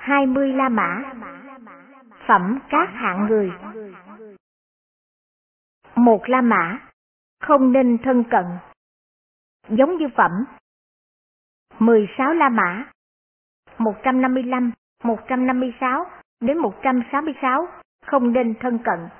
20 La Mã. Phẩm các hạng người. Một La Mã. Không nên thân cận. Giống như phẩm. 16 La Mã. 155, 156 đến 166 không nên thân cận.